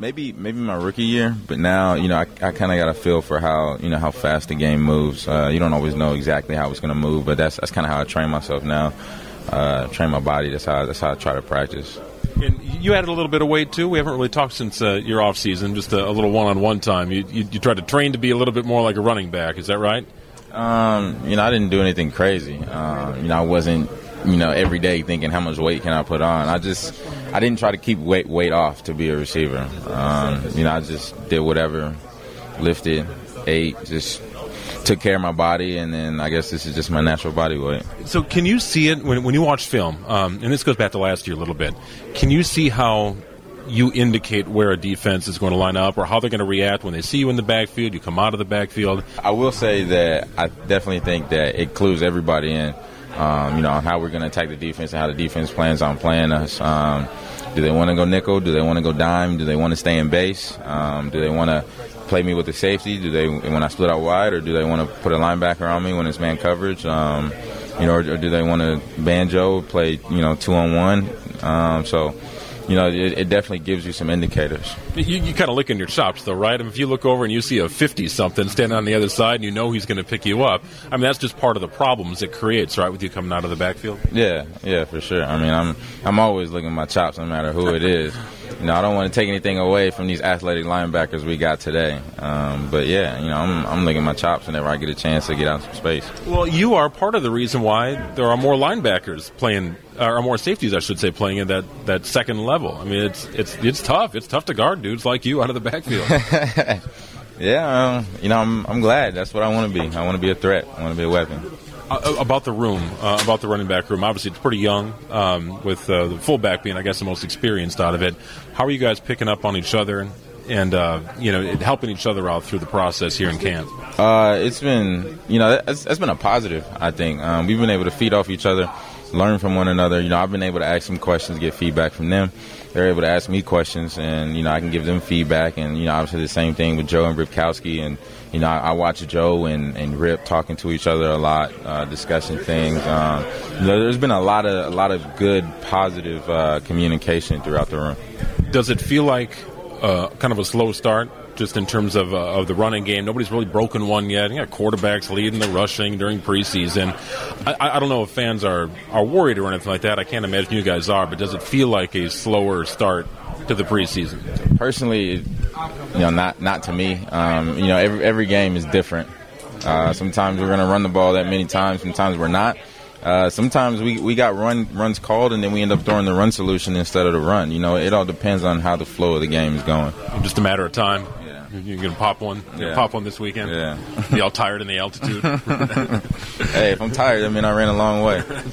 maybe maybe my rookie year, but now you know I, I kind of got a feel for how you know how fast the game moves. Uh, you don't always know exactly how it's going to move, but that's that's kind of how I train myself now. Uh, train my body. That's how that's how I try to practice. And you added a little bit of weight too. We haven't really talked since uh, your off season, just a, a little one-on-one time. You, you, you tried to train to be a little bit more like a running back. Is that right? Um, you know, I didn't do anything crazy. Um, you know, I wasn't you know every day thinking how much weight can I put on. I just I didn't try to keep weight weight off to be a receiver. Um, you know, I just did whatever, lifted, ate, just took care of my body, and then I guess this is just my natural body weight. So, can you see it when, when you watch film? Um, and this goes back to last year a little bit. Can you see how you indicate where a defense is going to line up or how they're going to react when they see you in the backfield, you come out of the backfield? I will say that I definitely think that it clues everybody in, um, you know, how we're going to attack the defense and how the defense plans on playing us. Um, do they want to go nickel? Do they want to go dime? Do they want to stay in base? Um, do they want to play me with the safety? Do they when I split out wide, or do they want to put a linebacker on me when it's man coverage? Um, you know, or, or, do they want to banjo play you know two on one? Um, so you know, it, it, definitely gives you some indicators. You, you kind of lick in your chops, though, right? I mean, if you look over and you see a 50 something standing on the other side and you know he's going to pick you up, I mean, that's just part of the problems it creates, right, with you coming out of the backfield? Yeah, yeah, for sure. I mean, I'm, I'm always looking my chops no matter who it is. You know, I don't want to take anything away from these athletic linebackers we got today. Um, but yeah, you know, I'm, I'm licking my chops whenever I get a chance to get out some space. Well, you are part of the reason why there are more linebackers playing, or more safeties, I should say, playing at that, that second level. I mean, it's it's it's tough. It's tough to guard dudes like you out of the backfield. yeah, um, you know, I'm I'm glad. That's what I want to be. I want to be a threat. I want to be a weapon. Uh, about the room, uh, about the running back room. Obviously, it's pretty young, um, with uh, the fullback being, I guess, the most experienced out of it. How are you guys picking up on each other and, uh, you know helping each other out through the process here in camp? Uh, it's been, you know, that's, that's been a positive. I think um, we've been able to feed off each other, learn from one another. You know, I've been able to ask some questions, get feedback from them. They're able to ask me questions, and you know, I can give them feedback. And you know, obviously, the same thing with Joe and Ripkowski and you know, I, I watch Joe and, and Rip talking to each other a lot, uh, discussing things. Um, you know, there's been a lot of a lot of good, positive uh, communication throughout the room. Does it feel like uh, kind of a slow start, just in terms of, uh, of the running game? Nobody's really broken one yet. You got quarterbacks leading the rushing during preseason. I, I don't know if fans are are worried or anything like that. I can't imagine you guys are, but does it feel like a slower start to the preseason? Personally, you know, not not to me. Um, you know, every every game is different. Uh, sometimes we're going to run the ball that many times. Sometimes we're not. Uh, sometimes we, we got run runs called and then we end up throwing the run solution instead of the run. You know, it all depends on how the flow of the game is going. Just a matter of time. Yeah. You're pop one. Yeah. pop one this weekend. Yeah. Be all tired in the altitude. hey, if I'm tired, I mean I ran a long way.